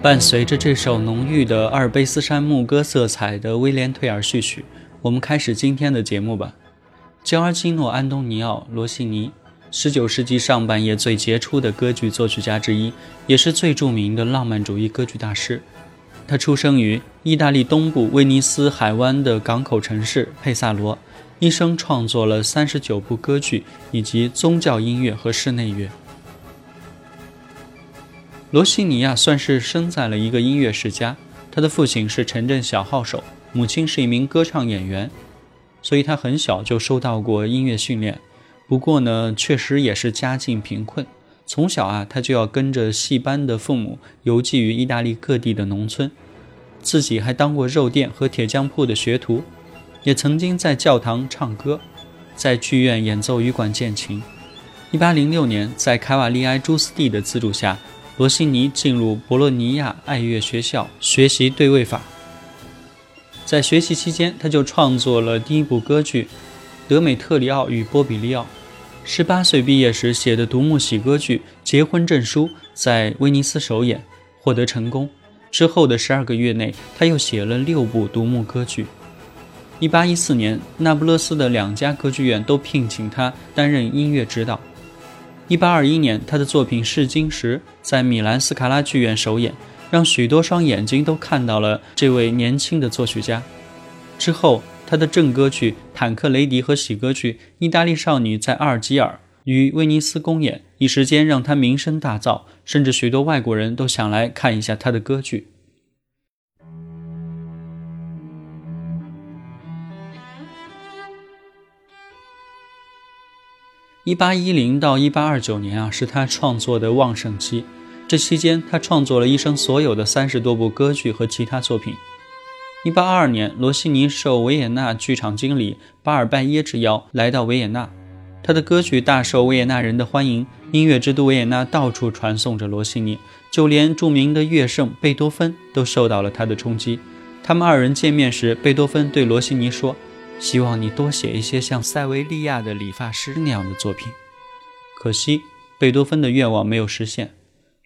伴随着这首浓郁的阿尔卑斯山牧歌色彩的威廉·退尔序曲，我们开始今天的节目吧。乔尔基诺·安东尼奥·罗西尼，19世纪上半叶最杰出的歌剧作曲家之一，也是最著名的浪漫主义歌剧大师。他出生于意大利东部威尼斯海湾的港口城市佩萨罗，一生创作了39部歌剧以及宗教音乐和室内乐。罗西尼亚算是生在了一个音乐世家，他的父亲是城镇小号手，母亲是一名歌唱演员，所以他很小就受到过音乐训练。不过呢，确实也是家境贫困，从小啊，他就要跟着戏班的父母游记于意大利各地的农村，自己还当过肉店和铁匠铺的学徒，也曾经在教堂唱歌，在剧院演奏羽管键琴。1806年，在卡瓦利埃朱斯蒂的资助下。罗西尼进入博洛尼亚爱乐学校学习对位法。在学习期间，他就创作了第一部歌剧《德美特里奥与波比利奥》。十八岁毕业时写的独幕喜歌剧《结婚证书》在威尼斯首演，获得成功。之后的十二个月内，他又写了六部独幕歌剧。一八一四年，那不勒斯的两家歌剧院都聘请他担任音乐指导。一八二一年，他的作品《试金石》在米兰斯卡拉剧院首演，让许多双眼睛都看到了这位年轻的作曲家。之后，他的正歌剧《坦克雷迪》和喜歌剧《意大利少女在阿尔及尔》与威尼斯公演，一时间让他名声大噪，甚至许多外国人都想来看一下他的歌剧。一八一零到一八二九年啊，是他创作的旺盛期。这期间，他创作了一生所有的三十多部歌剧和其他作品。一八二二年，罗西尼受维也纳剧场经理巴尔拜耶之邀来到维也纳，他的歌剧大受维也纳人的欢迎，音乐之都维也纳到处传颂着罗西尼，就连著名的乐圣贝多芬都受到了他的冲击。他们二人见面时，贝多芬对罗西尼说。希望你多写一些像塞维利亚的理发师那样的作品。可惜，贝多芬的愿望没有实现。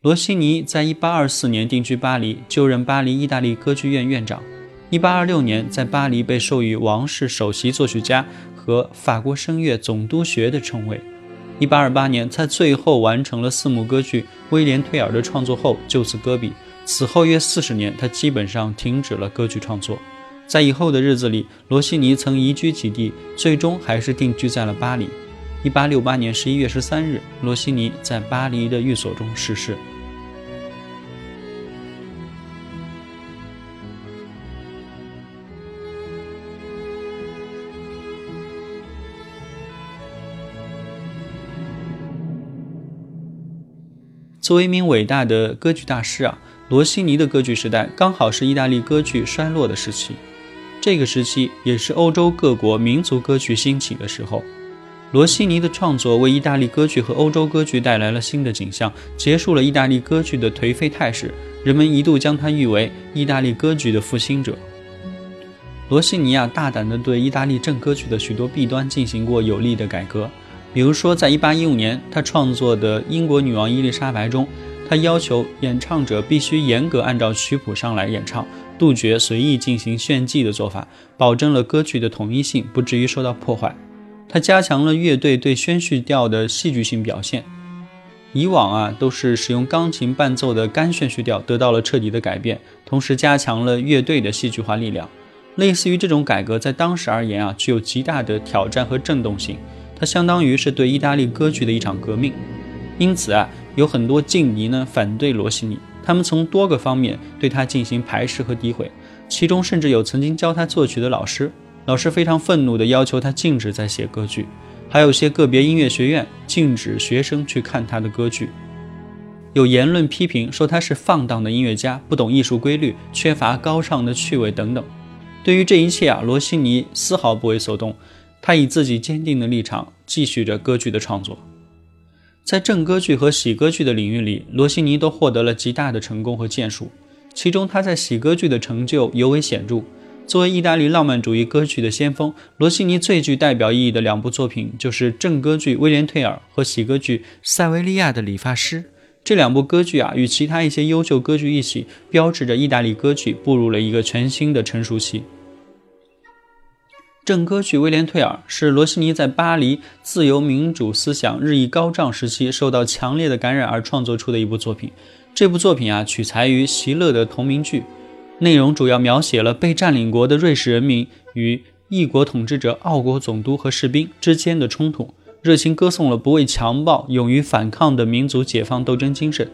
罗西尼在1824年定居巴黎，就任巴黎意大利歌剧院院长。1826年，在巴黎被授予王室首席作曲家和法国声乐总督学的称谓。1828年，在最后完成了四幕歌剧《威廉·退尔》的创作后，就此搁笔。此后约四十年，他基本上停止了歌剧创作。在以后的日子里，罗西尼曾移居几地，最终还是定居在了巴黎。一八六八年十一月十三日，罗西尼在巴黎的寓所中逝世。作为一名伟大的歌剧大师啊，罗西尼的歌剧时代刚好是意大利歌剧衰落的时期。这个时期也是欧洲各国民族歌剧兴起的时候，罗西尼的创作为意大利歌剧和欧洲歌剧带来了新的景象，结束了意大利歌剧的颓废态势。人们一度将他誉为意大利歌剧的复兴者。罗西尼亚大胆地对意大利正歌剧的许多弊端进行过有力的改革，比如说，在1815年他创作的《英国女王伊丽莎白》中，他要求演唱者必须严格按照曲谱上来演唱，杜绝随意进行炫技的做法，保证了歌剧的统一性不至于受到破坏。他加强了乐队对宣叙调的戏剧性表现。以往啊，都是使用钢琴伴奏的干宣叙调得到了彻底的改变，同时加强了乐队的戏剧化力量。类似于这种改革，在当时而言啊，具有极大的挑战和震动性。它相当于是对意大利歌剧的一场革命。因此啊。有很多劲敌呢反对罗西尼，他们从多个方面对他进行排斥和诋毁，其中甚至有曾经教他作曲的老师，老师非常愤怒地要求他禁止再写歌剧，还有些个别音乐学院禁止学生去看他的歌剧，有言论批评说他是放荡的音乐家，不懂艺术规律，缺乏高尚的趣味等等。对于这一切啊，罗西尼丝毫不为所动，他以自己坚定的立场继续着歌剧的创作。在正歌剧和喜歌剧的领域里，罗西尼都获得了极大的成功和建树。其中，他在喜歌剧的成就尤为显著。作为意大利浪漫主义歌剧的先锋，罗西尼最具代表意义的两部作品就是正歌剧《威廉·退尔》和喜歌剧《塞维利亚的理发师》。这两部歌剧啊，与其他一些优秀歌剧一起，标志着意大利歌剧步入了一个全新的成熟期。正歌剧《威廉·退尔》是罗西尼在巴黎自由民主思想日益高涨时期受到强烈的感染而创作出的一部作品。这部作品啊，取材于席勒的同名剧，内容主要描写了被占领国的瑞士人民与异国统治者奥国总督和士兵之间的冲突，热情歌颂了不畏强暴、勇于反抗的民族解放斗争精神。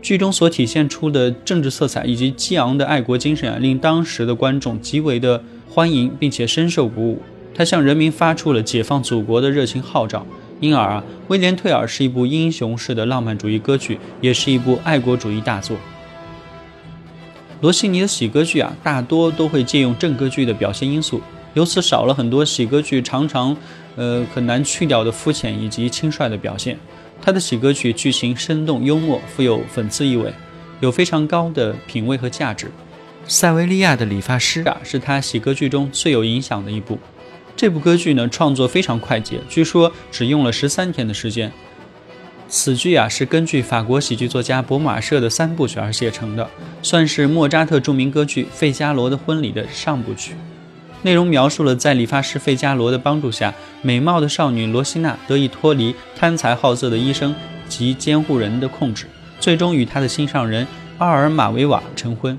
剧中所体现出的政治色彩以及激昂的爱国精神啊，令当时的观众极为的。欢迎并且深受鼓舞，他向人民发出了解放祖国的热情号召。因而啊，《威廉·退尔》是一部英雄式的浪漫主义歌剧，也是一部爱国主义大作。罗西尼的喜歌剧啊，大多都会借用正歌剧的表现因素，由此少了很多喜歌剧常常，呃，很难去掉的肤浅以及轻率的表现。他的喜歌剧剧情生动幽默，富有讽刺意味，有非常高的品味和价值。塞维利亚的理发师啊，是他喜歌剧中最有影响的一部。这部歌剧呢，创作非常快捷，据说只用了十三天的时间。此剧啊，是根据法国喜剧作家博马舍的三部曲而写成的，算是莫扎特著名歌剧《费加罗的婚礼》的上部曲。内容描述了在理发师费加罗的帮助下，美貌的少女罗西娜得以脱离贪财好色的医生及监护人的控制，最终与他的心上人阿尔马维瓦成婚。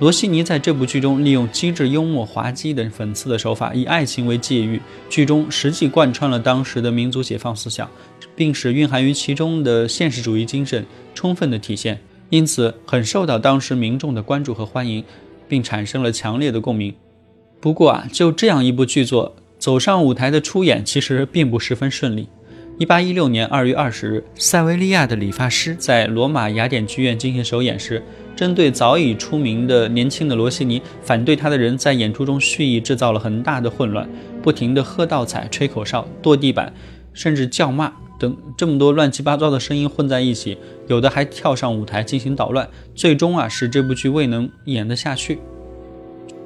罗西尼在这部剧中利用机智、幽默、滑稽等讽刺的手法，以爱情为借喻，剧中实际贯穿了当时的民族解放思想，并使蕴含于其中的现实主义精神充分的体现，因此很受到当时民众的关注和欢迎，并产生了强烈的共鸣。不过啊，就这样一部剧作走上舞台的出演，其实并不十分顺利。一八一六年二月二十日，塞维利亚的理发师在罗马雅典剧院进行首演时。针对早已出名的年轻的罗西尼，反对他的人在演出中蓄意制造了很大的混乱，不停地喝倒彩、吹口哨、跺地板，甚至叫骂等这么多乱七八糟的声音混在一起，有的还跳上舞台进行捣乱，最终啊使这部剧未能演得下去。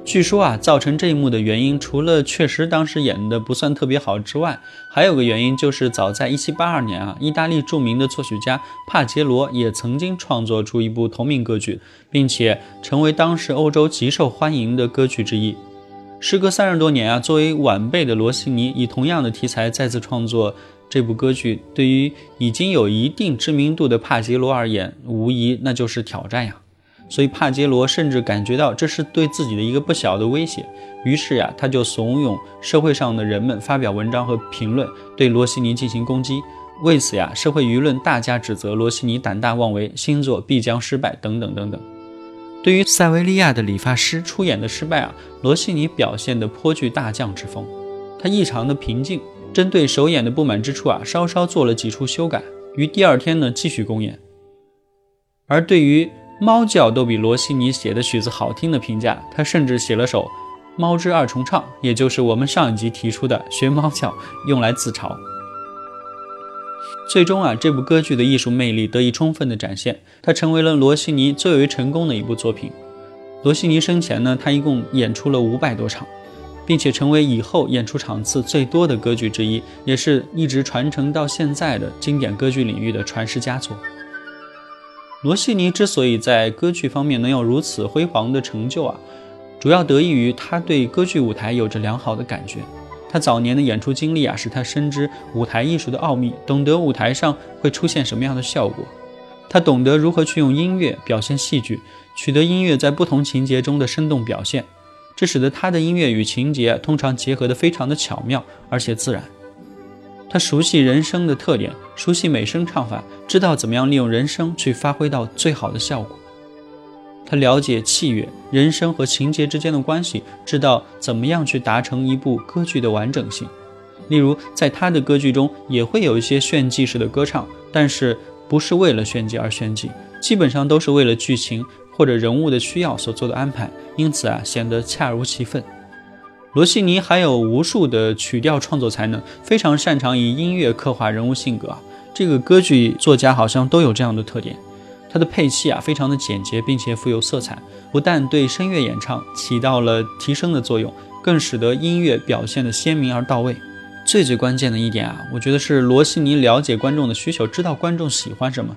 据说啊，造成这一幕的原因，除了确实当时演的不算特别好之外，还有个原因就是，早在1782年啊，意大利著名的作曲家帕杰罗也曾经创作出一部同名歌剧，并且成为当时欧洲极受欢迎的歌剧之一。时隔三十多年啊，作为晚辈的罗西尼以同样的题材再次创作这部歌剧，对于已经有一定知名度的帕杰罗而言，无疑那就是挑战呀。所以帕杰罗甚至感觉到这是对自己的一个不小的威胁，于是呀，他就怂恿社会上的人们发表文章和评论，对罗西尼进行攻击。为此呀，社会舆论大加指责罗西尼胆大妄为，星座必将失败等等等等。对于塞维利亚的理发师出演的失败啊，罗西尼表现得颇具大将之风，他异常的平静，针对首演的不满之处啊，稍稍做了几处修改，于第二天呢继续公演。而对于猫叫都比罗西尼写的曲子好听的评价，他甚至写了首《猫之二重唱》，也就是我们上一集提出的学猫叫，用来自嘲。最终啊，这部歌剧的艺术魅力得以充分的展现，它成为了罗西尼最为成功的一部作品。罗西尼生前呢，他一共演出了五百多场，并且成为以后演出场次最多的歌剧之一，也是一直传承到现在的经典歌剧领域的传世佳作。罗西尼之所以在歌剧方面能有如此辉煌的成就啊，主要得益于他对歌剧舞台有着良好的感觉。他早年的演出经历啊，使他深知舞台艺术的奥秘，懂得舞台上会出现什么样的效果。他懂得如何去用音乐表现戏剧，取得音乐在不同情节中的生动表现。这使得他的音乐与情节通常结合得非常的巧妙，而且自然。他熟悉人声的特点，熟悉美声唱法，知道怎么样利用人声去发挥到最好的效果。他了解器乐、人声和情节之间的关系，知道怎么样去达成一部歌剧的完整性。例如，在他的歌剧中也会有一些炫技式的歌唱，但是不是为了炫技而炫技，基本上都是为了剧情。或者人物的需要所做的安排，因此啊显得恰如其分。罗西尼还有无数的曲调创作才能，非常擅长以音乐刻画人物性格。这个歌剧作家好像都有这样的特点。他的配器啊非常的简洁，并且富有色彩，不但对声乐演唱起到了提升的作用，更使得音乐表现的鲜明而到位。最最关键的一点啊，我觉得是罗西尼了解观众的需求，知道观众喜欢什么。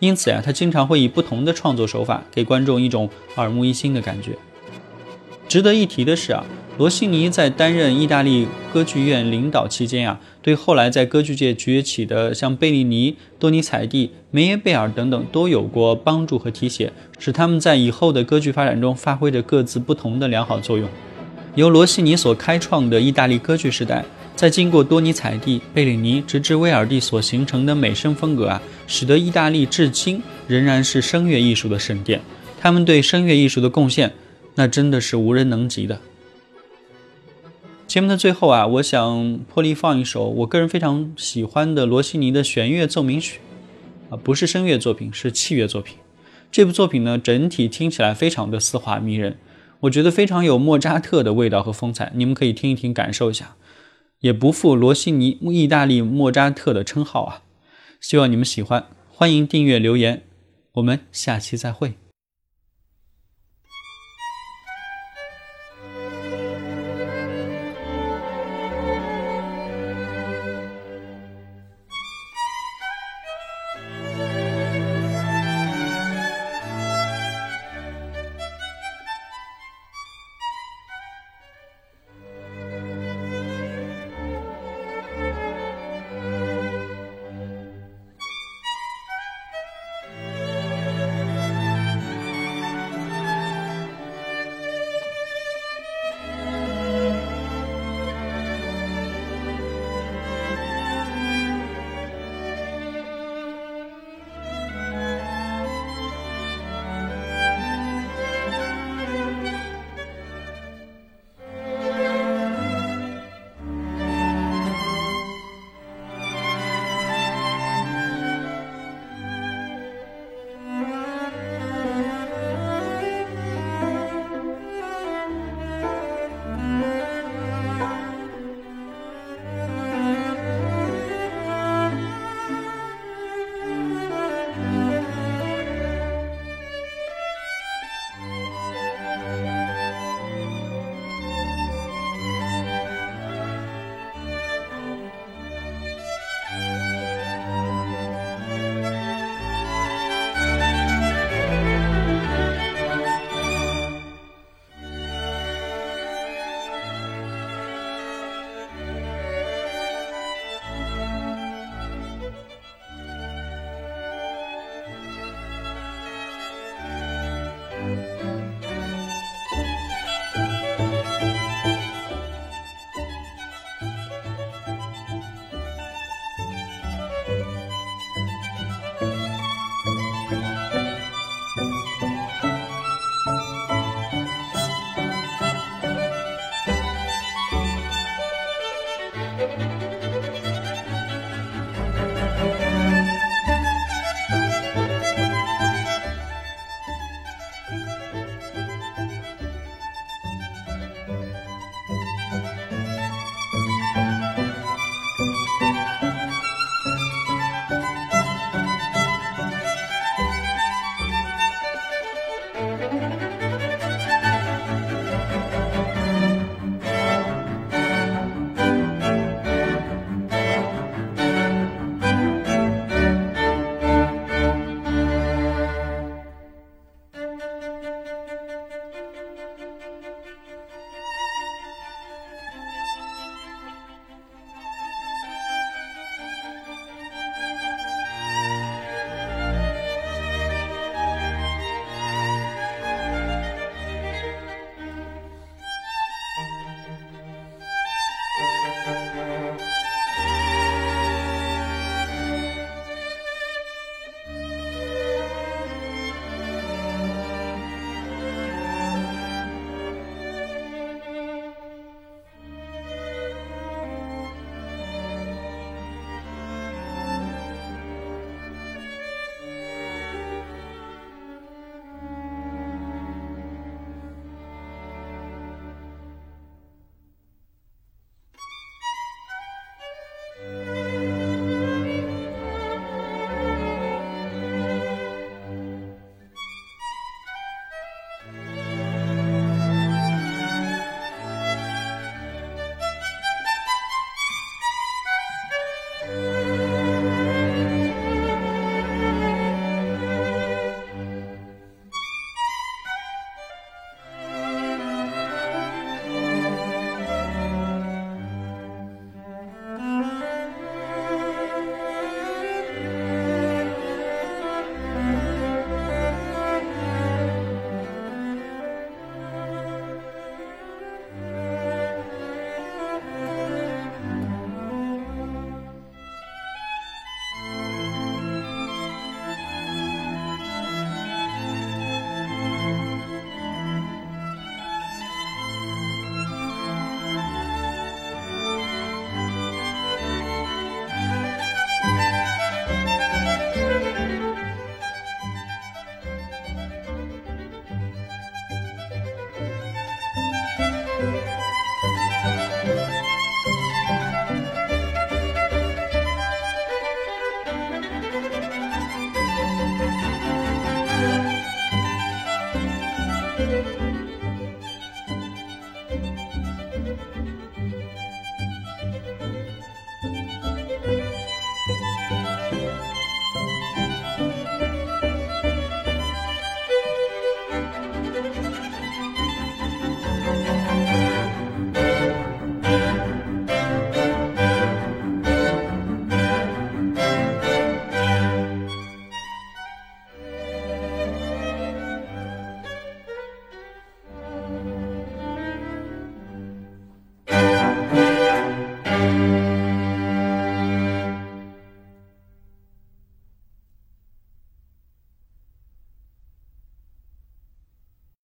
因此呀，他经常会以不同的创作手法给观众一种耳目一新的感觉。值得一提的是啊，罗西尼在担任意大利歌剧院领导期间啊，对后来在歌剧界崛起的像贝利尼、多尼采蒂、梅耶贝尔等等都有过帮助和提携，使他们在以后的歌剧发展中发挥着各自不同的良好作用。由罗西尼所开创的意大利歌剧时代。在经过多尼采蒂、贝里尼，直至威尔第所形成的美声风格啊，使得意大利至今仍然是声乐艺术的圣殿。他们对声乐艺术的贡献，那真的是无人能及的。节目的最后啊，我想破例放一首我个人非常喜欢的罗西尼的弦乐奏鸣曲，啊，不是声乐作品，是器乐作品。这部作品呢，整体听起来非常的丝滑迷人，我觉得非常有莫扎特的味道和风采。你们可以听一听，感受一下。也不负罗西尼、意大利莫扎特的称号啊！希望你们喜欢，欢迎订阅留言，我们下期再会。